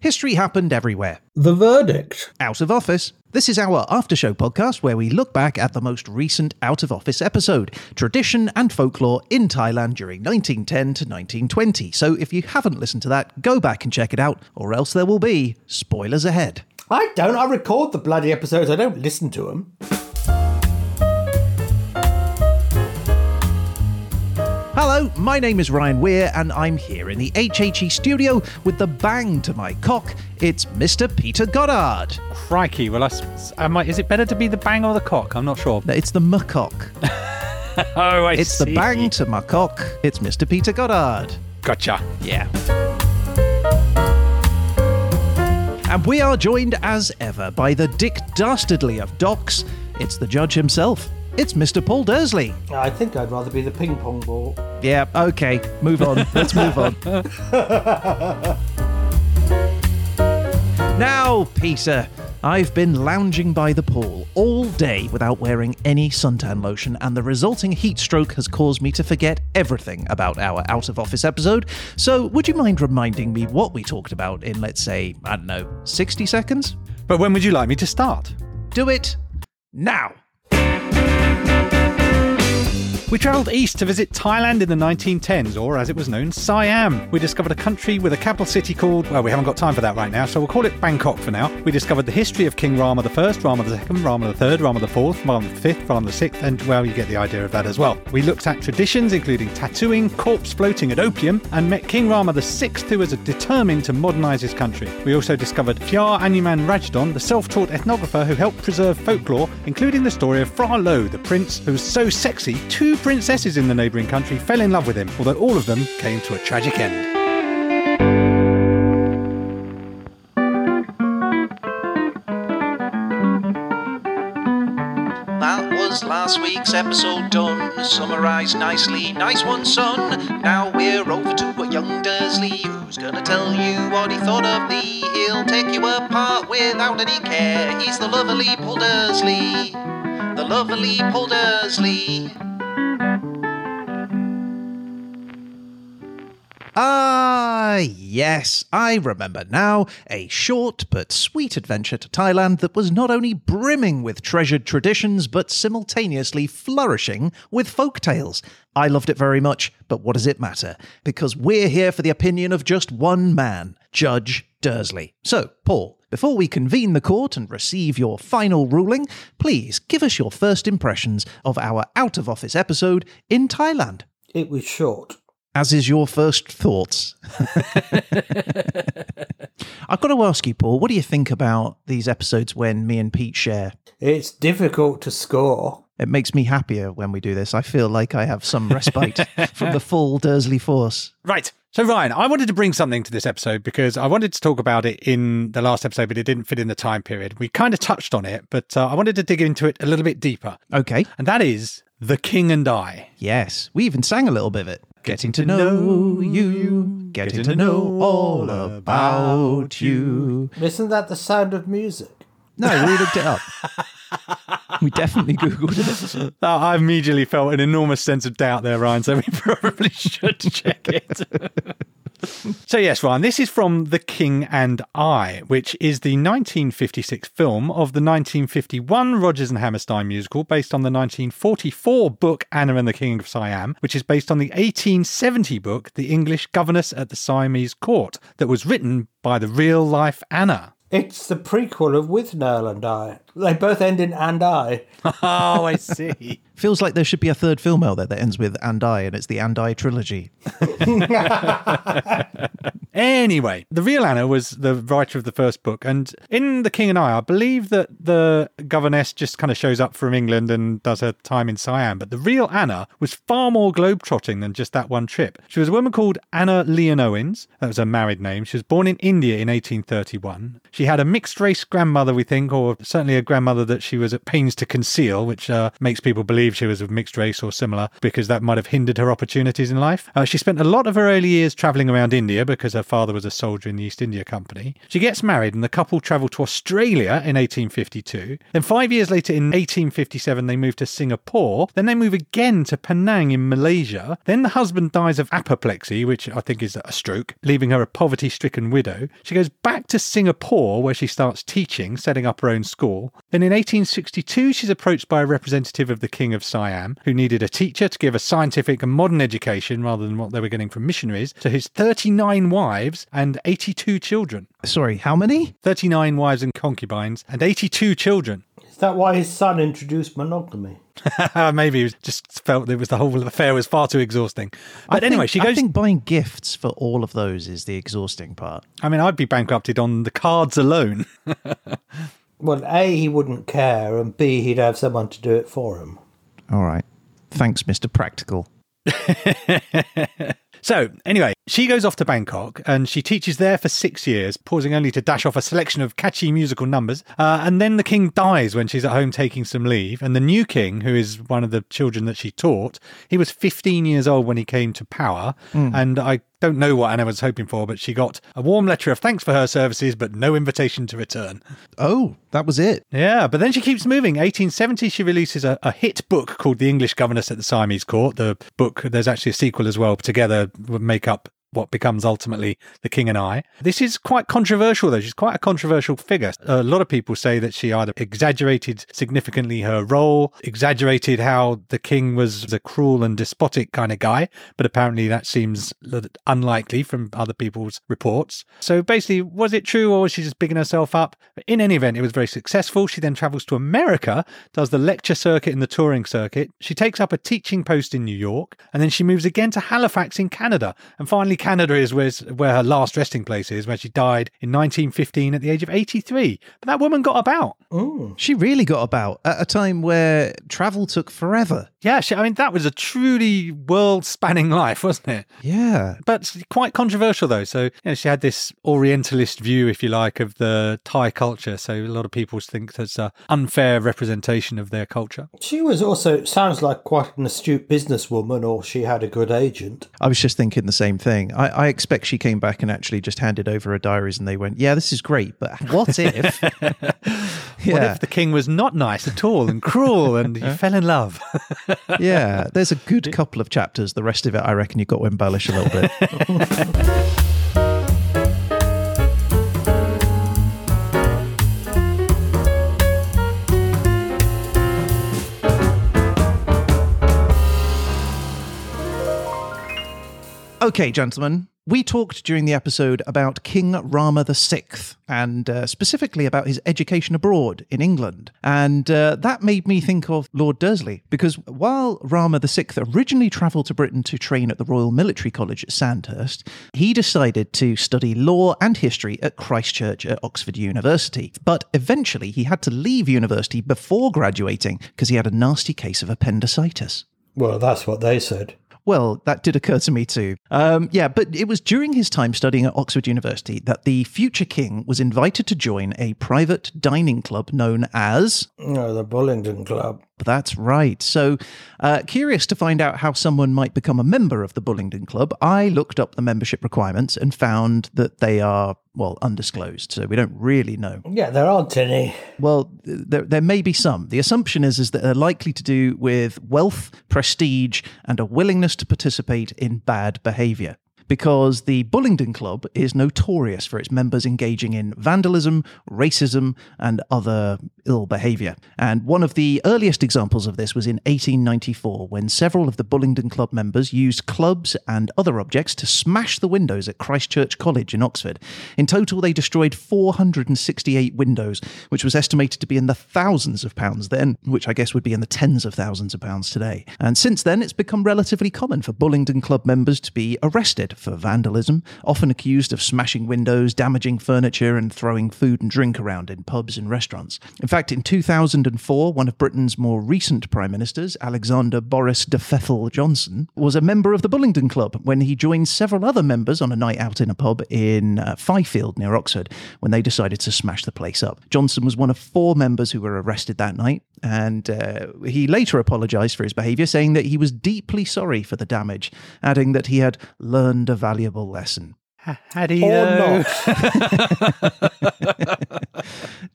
History happened everywhere. The verdict. Out of Office. This is our after show podcast where we look back at the most recent Out of Office episode tradition and folklore in Thailand during 1910 to 1920. So if you haven't listened to that, go back and check it out, or else there will be spoilers ahead. I don't. I record the bloody episodes. I don't listen to them. Hello, my name is Ryan Weir, and I'm here in the HHE studio with the bang to my cock. It's Mr. Peter Goddard. Crikey! Well, I am. I, is it better to be the bang or the cock? I'm not sure. No, It's the macock. Oh, I It's the bang to my cock. It's Mr. Peter Goddard. Gotcha. Yeah. And we are joined as ever by the Dick Dastardly of Docs. It's the judge himself. It's Mr. Paul Dursley. I think I'd rather be the ping pong ball. Yeah, okay, move on. Let's move on. now, Peter, I've been lounging by the pool all day without wearing any suntan lotion, and the resulting heat stroke has caused me to forget everything about our out of office episode. So, would you mind reminding me what we talked about in, let's say, I don't know, 60 seconds? But when would you like me to start? Do it now. We travelled east to visit Thailand in the 1910s, or as it was known, Siam. We discovered a country with a capital city called, well, we haven't got time for that right now, so we'll call it Bangkok for now. We discovered the history of King Rama I, Rama II, Rama III, Rama IV, Rama V, Rama VI, and, well, you get the idea of that as well. We looked at traditions, including tattooing, corpse floating, and opium, and met King Rama VI, who was determined to modernise his country. We also discovered Phya Anuman Rajadhon, the self-taught ethnographer who helped preserve folklore, including the story of Phra Lo, the prince who was so sexy, two princesses in the neighbouring country fell in love with him, although all of them came to a tragic end. That was last week's episode done, summarised nicely. Nice one, son. Now we're over to a young Dursley who's gonna tell you what he thought of thee. He'll take you apart without any care. He's the lovely Paul Dursley. The lovely Paul Dursley. Ah, yes, I remember now. A short but sweet adventure to Thailand that was not only brimming with treasured traditions, but simultaneously flourishing with folk tales. I loved it very much, but what does it matter? Because we're here for the opinion of just one man, Judge Dursley. So, Paul, before we convene the court and receive your final ruling, please give us your first impressions of our out of office episode in Thailand It was short. As is your first thoughts. I've got to ask you, Paul, what do you think about these episodes when me and Pete share? It's difficult to score. It makes me happier when we do this. I feel like I have some respite from the full Dursley force. Right. So, Ryan, I wanted to bring something to this episode because I wanted to talk about it in the last episode, but it didn't fit in the time period. We kind of touched on it, but uh, I wanted to dig into it a little bit deeper. Okay. And that is The King and I. Yes. We even sang a little bit of it. Getting to know you, getting to know all about you. Isn't that the sound of music? No, we looked it up. We definitely Googled it. Oh, I immediately felt an enormous sense of doubt there, Ryan, so we probably should check it. so, yes, Ryan, this is from The King and I, which is the 1956 film of the 1951 Rodgers and Hammerstein musical based on the 1944 book Anna and the King of Siam, which is based on the 1870 book The English Governess at the Siamese Court, that was written by the real life Anna. It's the prequel of Withnail and I. They both end in and I. Oh, I see. Feels like there should be a third film out there that ends with and I, and it's the and I trilogy. Anyway, the real Anna was the writer of the first book, and in The King and I, I believe that the governess just kind of shows up from England and does her time in Siam. But the real Anna was far more globetrotting than just that one trip. She was a woman called Anna Leonowens. That was her married name. She was born in India in 1831. She had a mixed race grandmother, we think, or certainly a grandmother that she was at pains to conceal, which uh, makes people believe she was of mixed race or similar, because that might have hindered her opportunities in life. Uh, she spent a lot of her early years traveling around India because her father was a soldier in the East India Company. She gets married, and the couple travel to Australia in 1852. Then, five years later, in 1857, they move to Singapore. Then they move again to Penang in Malaysia. Then the husband dies of apoplexy, which I think is a stroke, leaving her a poverty stricken widow. She goes back to Singapore, where she starts teaching, setting up her own school. Then in 1862, she's approached by a representative of the King of Siam, who needed a teacher to give a scientific and modern education rather than what they were getting from missionaries, to his 39 wives and 82 children. Sorry, how many? 39 wives and concubines and 82 children. Is that why his son introduced monogamy? Maybe he just felt that it was the whole affair was far too exhausting. But I anyway, think, she goes. I think buying gifts for all of those is the exhausting part. I mean, I'd be bankrupted on the cards alone. Well, A, he wouldn't care, and B, he'd have someone to do it for him. All right. Thanks, Mr. Practical. So, anyway, she goes off to Bangkok and she teaches there for six years, pausing only to dash off a selection of catchy musical numbers. Uh, and then the king dies when she's at home taking some leave. And the new king, who is one of the children that she taught, he was 15 years old when he came to power. And I don't know what Anna was hoping for, but she got a warm letter of thanks for her services, but no invitation to return. Oh, that was it. Yeah, but then she keeps moving. 1870, she releases a, a hit book called The English Governess at the Siamese Court. The book, there's actually a sequel as well, together would make up what becomes ultimately The King and I. This is quite controversial, though. She's quite a controversial figure. A lot of people say that she either exaggerated significantly her role, exaggerated how the king was a cruel and despotic kind of guy, but apparently that seems unlikely from other people's reports. So basically, was it true or was she just bigging herself up? In any event, it was very successful. She then travels to America, does the lecture circuit and the touring circuit. She takes up a teaching post in New York, and then she moves again to Halifax in Canada. And finally, Canada is where, where her last resting place is, where she died in 1915 at the age of 83. But that woman got about. She really got about at a time where travel took forever. Yeah, she, I mean, that was a truly world spanning life, wasn't it? Yeah. But quite controversial, though. So, you know, she had this Orientalist view, if you like, of the Thai culture. So, a lot of people think that's an unfair representation of their culture. She was also, sounds like quite an astute businesswoman, or she had a good agent. I was just thinking the same thing. I, I expect she came back and actually just handed over her diaries and they went, Yeah, this is great, but what if? What if the king was not nice at all and cruel and he fell in love? yeah. There's a good couple of chapters. The rest of it, I reckon you've got to embellish a little bit. Okay, gentlemen, we talked during the episode about King Rama VI and uh, specifically about his education abroad in England. And uh, that made me think of Lord Dursley because while Rama VI originally travelled to Britain to train at the Royal Military College at Sandhurst, he decided to study law and history at Christ Church at Oxford University. But eventually he had to leave university before graduating because he had a nasty case of appendicitis. Well, that's what they said. Well, that did occur to me too. Um, yeah, but it was during his time studying at Oxford University that the future king was invited to join a private dining club known as. No, the Bullingdon Club. That's right. So, uh, curious to find out how someone might become a member of the Bullingdon Club, I looked up the membership requirements and found that they are, well, undisclosed. So, we don't really know. Yeah, there aren't any. Well, there, there may be some. The assumption is, is that they're likely to do with wealth, prestige, and a willingness to participate in bad behavior. Because the Bullingdon Club is notorious for its members engaging in vandalism, racism, and other ill behavior. And one of the earliest examples of this was in 1894 when several of the Bullingdon Club members used clubs and other objects to smash the windows at Christ Church College in Oxford. In total, they destroyed 468 windows, which was estimated to be in the thousands of pounds then, which I guess would be in the tens of thousands of pounds today. And since then, it's become relatively common for Bullingdon Club members to be arrested for vandalism, often accused of smashing windows, damaging furniture, and throwing food and drink around in pubs and restaurants. In fact, in 2004, one of Britain's more recent prime ministers, Alexander Boris de Pfeffel Johnson, was a member of the Bullingdon Club when he joined several other members on a night out in a pub in uh, Fyfield near Oxford when they decided to smash the place up. Johnson was one of four members who were arrested that night, and uh, he later apologised for his behaviour, saying that he was deeply sorry for the damage, adding that he had learned a valuable lesson. Had he? Or though? not.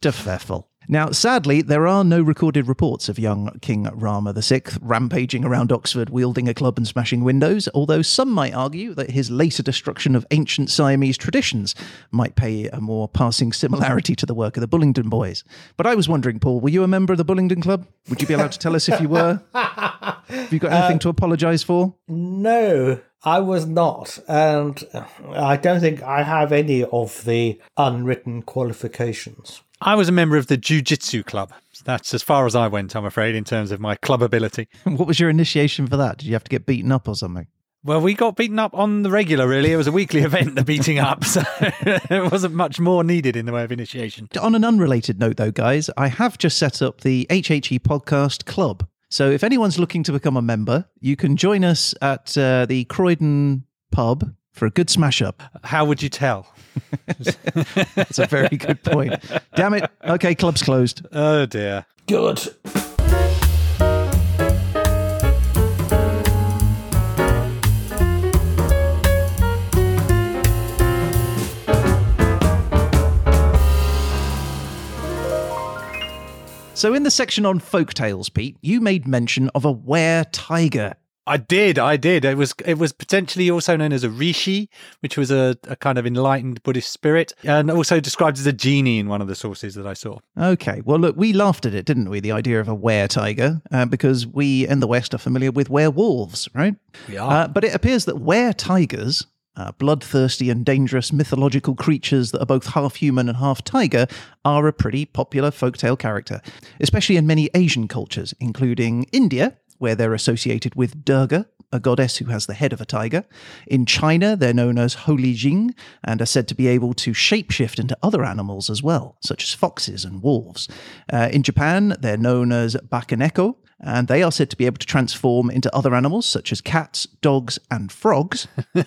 De Pfeffel. Now, sadly, there are no recorded reports of young King Rama VI rampaging around Oxford wielding a club and smashing windows, although some might argue that his later destruction of ancient Siamese traditions might pay a more passing similarity to the work of the Bullingdon Boys. But I was wondering, Paul, were you a member of the Bullingdon Club? Would you be allowed to tell us if you were? Have you got uh, anything to apologise for? No, I was not. And I don't think I have any of the unwritten qualifications. I was a member of the Jiu-Jitsu club. That's as far as I went, I'm afraid, in terms of my club ability. What was your initiation for that? Did you have to get beaten up or something? Well, we got beaten up on the regular, really. It was a weekly event, the beating up. So there wasn't much more needed in the way of initiation. On an unrelated note, though, guys, I have just set up the HHE Podcast Club. So if anyone's looking to become a member, you can join us at uh, the Croydon pub for a good smash up. How would you tell? That's a very good point. Damn it. Okay, club's closed. Oh, dear. Good. So in the section on folk tales, Pete, you made mention of a were tiger. I did, I did. It was it was potentially also known as a rishi, which was a, a kind of enlightened Buddhist spirit, and also described as a genie in one of the sources that I saw. Okay, well, look, we laughed at it, didn't we? The idea of a were tiger, uh, because we in the West are familiar with werewolves, right? We are. Uh, but it appears that were tigers, uh, bloodthirsty and dangerous mythological creatures that are both half human and half tiger, are a pretty popular folktale character, especially in many Asian cultures, including India, where they're associated with Durga, a goddess who has the head of a tiger. In China, they're known as huli jing and are said to be able to shapeshift into other animals as well, such as foxes and wolves. Uh, in Japan, they're known as Bakaneko, and they are said to be able to transform into other animals such as cats, dogs, and frogs.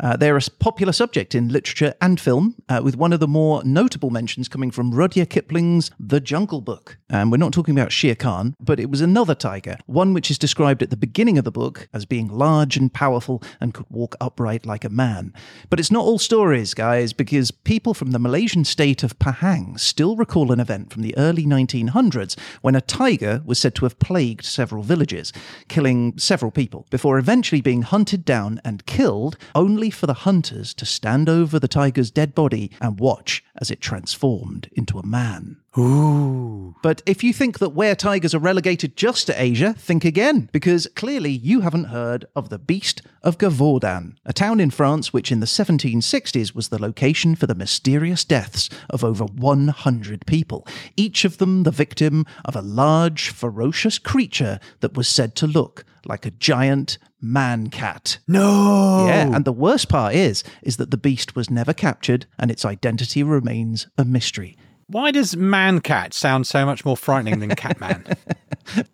Uh, they're a popular subject in literature and film, uh, with one of the more notable mentions coming from Rudyard Kipling's The Jungle Book. And we're not talking about Shere Khan, but it was another tiger, one which is described at the beginning of the book as being large and powerful and could walk upright like a man. But it's not all stories, guys, because people from the Malaysian state of Pahang still recall an event from the early 1900s when a tiger was said to have plagued several villages, killing several people, before eventually being hunted down and killed, only for the hunters to stand over the tiger's dead body and watch as it transformed into a man. Ooh. But if you think that where tigers are relegated just to Asia, think again, because clearly you haven't heard of the Beast of Gévaudan, a town in France which in the 1760s was the location for the mysterious deaths of over 100 people, each of them the victim of a large, ferocious creature that was said to look like a giant man cat. No. Yeah, and the worst part is is that the beast was never captured and its identity remains a mystery. Why does man cat sound so much more frightening than Catman?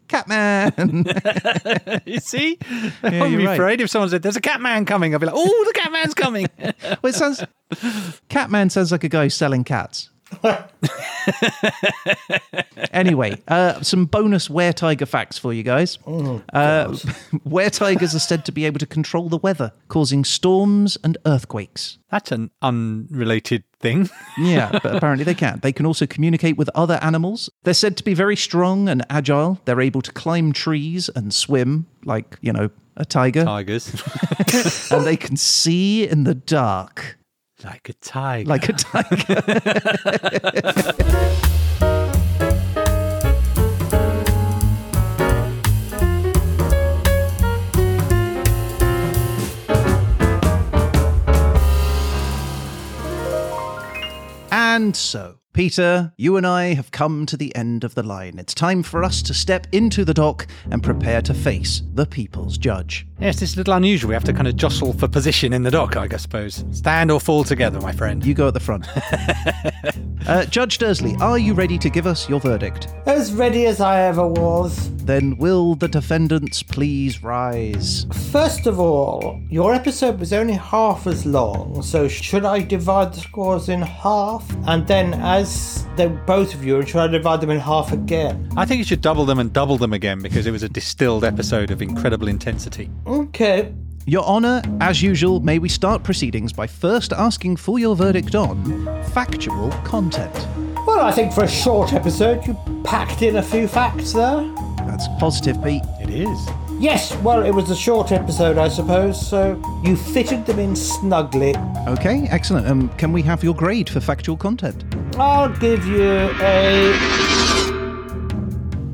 Catman. you see? Yeah, I'd be right. afraid if someone said, There's a Catman coming. I'd be like, Oh, the Catman's coming. well, it sounds Catman sounds like a guy selling cats. anyway, uh, some bonus were tiger facts for you guys. uh, were tigers are said to be able to control the weather, causing storms and earthquakes. That's an unrelated thing. Yeah, but apparently they can. They can also communicate with other animals. They're said to be very strong and agile. They're able to climb trees and swim like, you know, a tiger. Tigers. and they can see in the dark like a tiger. like a tiger. And so, Peter, you and I have come to the end of the line. It's time for us to step into the dock and prepare to face the people's judge. Yes, it's a little unusual. We have to kind of jostle for position in the dock, I guess suppose. Stand or fall together, my friend. You go at the front. uh, judge Dursley, are you ready to give us your verdict? As ready as I ever was. Then will the defendants please rise? First of all, your episode was only half as long, so should I divide the scores in half? And then, as they both of you, and should I divide them in half again? I think you should double them and double them again because it was a distilled episode of incredible intensity. Okay. Your Honour, as usual, may we start proceedings by first asking for your verdict on factual content. Well, I think for a short episode, you packed in a few facts there. That's positive, Pete. It is. Yes, well, it was a short episode, I suppose, so you fitted them in snugly. Okay, excellent. Um, can we have your grade for factual content? I'll give you a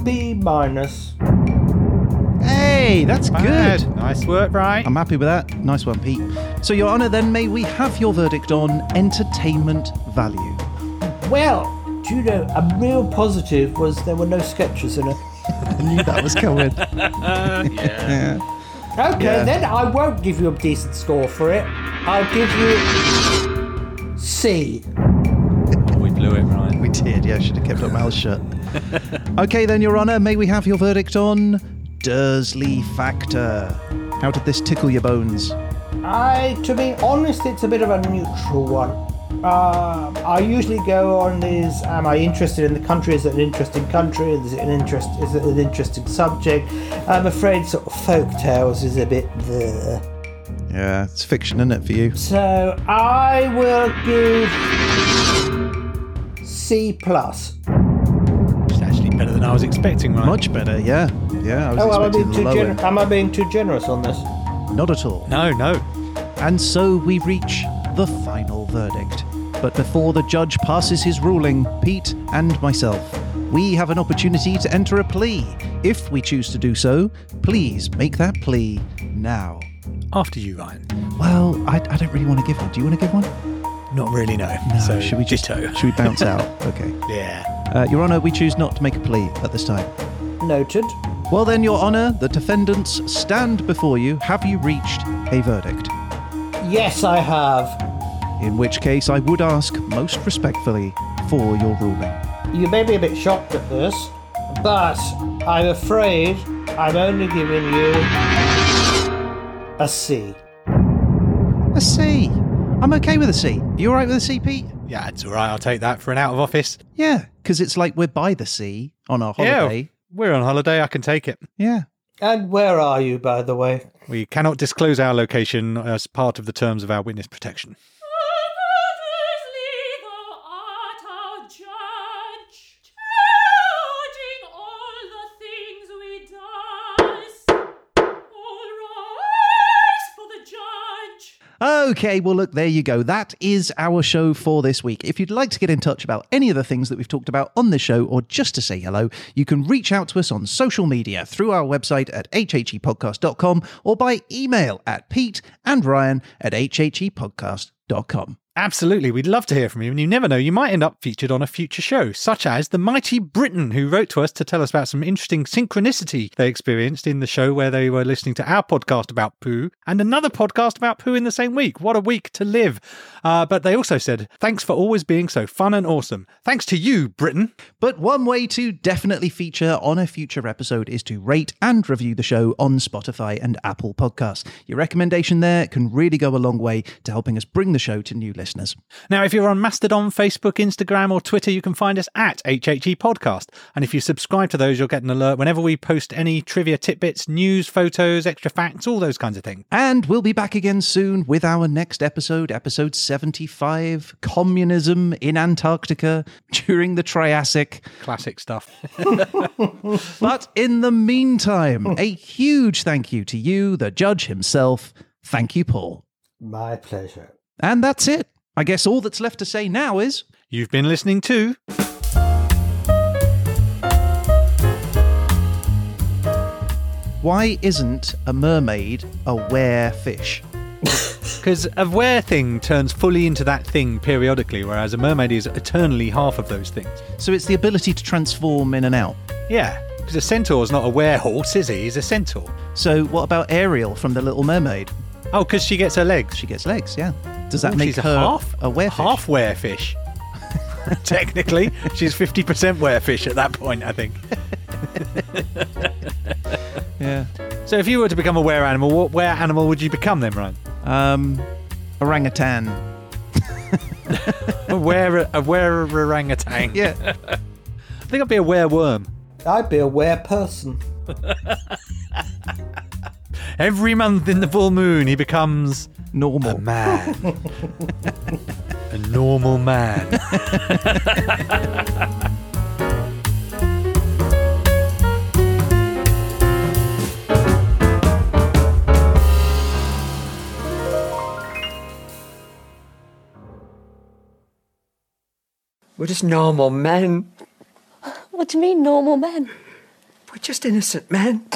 B minus. Hey, that's Bad. good. Nice work, right? I'm happy with that. Nice one, Pete. So, Your Honour, then may we have your verdict on entertainment value? Well, do you know, a real positive was there were no sketches in it. I knew that was coming. yeah. Okay, Yeah. then I won't give you a decent score for it. I'll give you C. Oh, we blew it, Ryan. we did, yeah, should have kept our mouths shut. okay, then, Your Honour, may we have your verdict on Dursley Factor? How did this tickle your bones? I, to be honest, it's a bit of a neutral one. Uh, I usually go on these. Am I interested in the country? Is it an interesting country? Is it an interest? Is it an interesting subject? I'm afraid sort of folk tales is a bit the. Yeah, it's fiction, isn't it, for you? So I will give C plus. It's better than I was expecting, Ryan. Much better, yeah. Yeah, I was Oh, am I being the too low gen- end. Am I being too generous on this? Not at all. No, no. And so we reach the final verdict. But before the judge passes his ruling, Pete and myself, we have an opportunity to enter a plea. If we choose to do so, please make that plea now. After you, Ryan. Well, I, I don't really want to give one. Do you want to give one? Not really, no. No, so should we just ditto. should we bounce out? Okay. Yeah. Uh, Your Honour, we choose not to make a plea at this time. Noted. Well then, Your Honour, the defendants stand before you. Have you reached a verdict? Yes, I have. In which case, I would ask most respectfully for your ruling. You may be a bit shocked at this, but I'm afraid I'm only giving you a C. A C. I'm okay with a C. You alright with a C, Pete? Yeah, it's all right. I'll take that for an out of office. Yeah, because it's like we're by the sea on our Yeah, holiday. we're on holiday. I can take it. Yeah. And where are you, by the way? We cannot disclose our location as part of the terms of our witness protection. Okay, well, look, there you go. That is our show for this week. If you'd like to get in touch about any of the things that we've talked about on this show or just to say hello, you can reach out to us on social media through our website at hhepodcast.com or by email at pete and ryan at hhepodcast.com. Absolutely. We'd love to hear from you. And you never know, you might end up featured on a future show, such as the mighty Britain, who wrote to us to tell us about some interesting synchronicity they experienced in the show where they were listening to our podcast about poo and another podcast about poo in the same week. What a week to live. Uh, but they also said, thanks for always being so fun and awesome. Thanks to you, Britain. But one way to definitely feature on a future episode is to rate and review the show on Spotify and Apple Podcasts. Your recommendation there can really go a long way to helping us bring the show to new listeners. Now, if you're on Mastodon, Facebook, Instagram, or Twitter, you can find us at HHE Podcast. And if you subscribe to those, you'll get an alert whenever we post any trivia tidbits, news, photos, extra facts, all those kinds of things. And we'll be back again soon with our next episode, episode 75 Communism in Antarctica during the Triassic. Classic stuff. But in the meantime, a huge thank you to you, the judge himself. Thank you, Paul. My pleasure. And that's it. I guess all that's left to say now is. You've been listening to Why isn't a mermaid a were fish? Because a were thing turns fully into that thing periodically, whereas a mermaid is eternally half of those things. So it's the ability to transform in and out. Yeah, because a centaur's not a werehorse, is he? He's a centaur. So what about Ariel from The Little Mermaid? Oh, because she gets her legs. She gets legs, yeah. Does that Oh, make she's her a half a werefish? half werefish? Technically, she's fifty percent werefish at that point. I think. Yeah. So, if you were to become a were animal, what were animal would you become then, Ryan? Um, orangutan. A were a were orangutan. Yeah. I think I'd be a wereworm. I'd be a were person. Every month in the full moon, he becomes a Normal. man. a normal man. We're just normal men. What do you mean, normal men? We're just innocent men.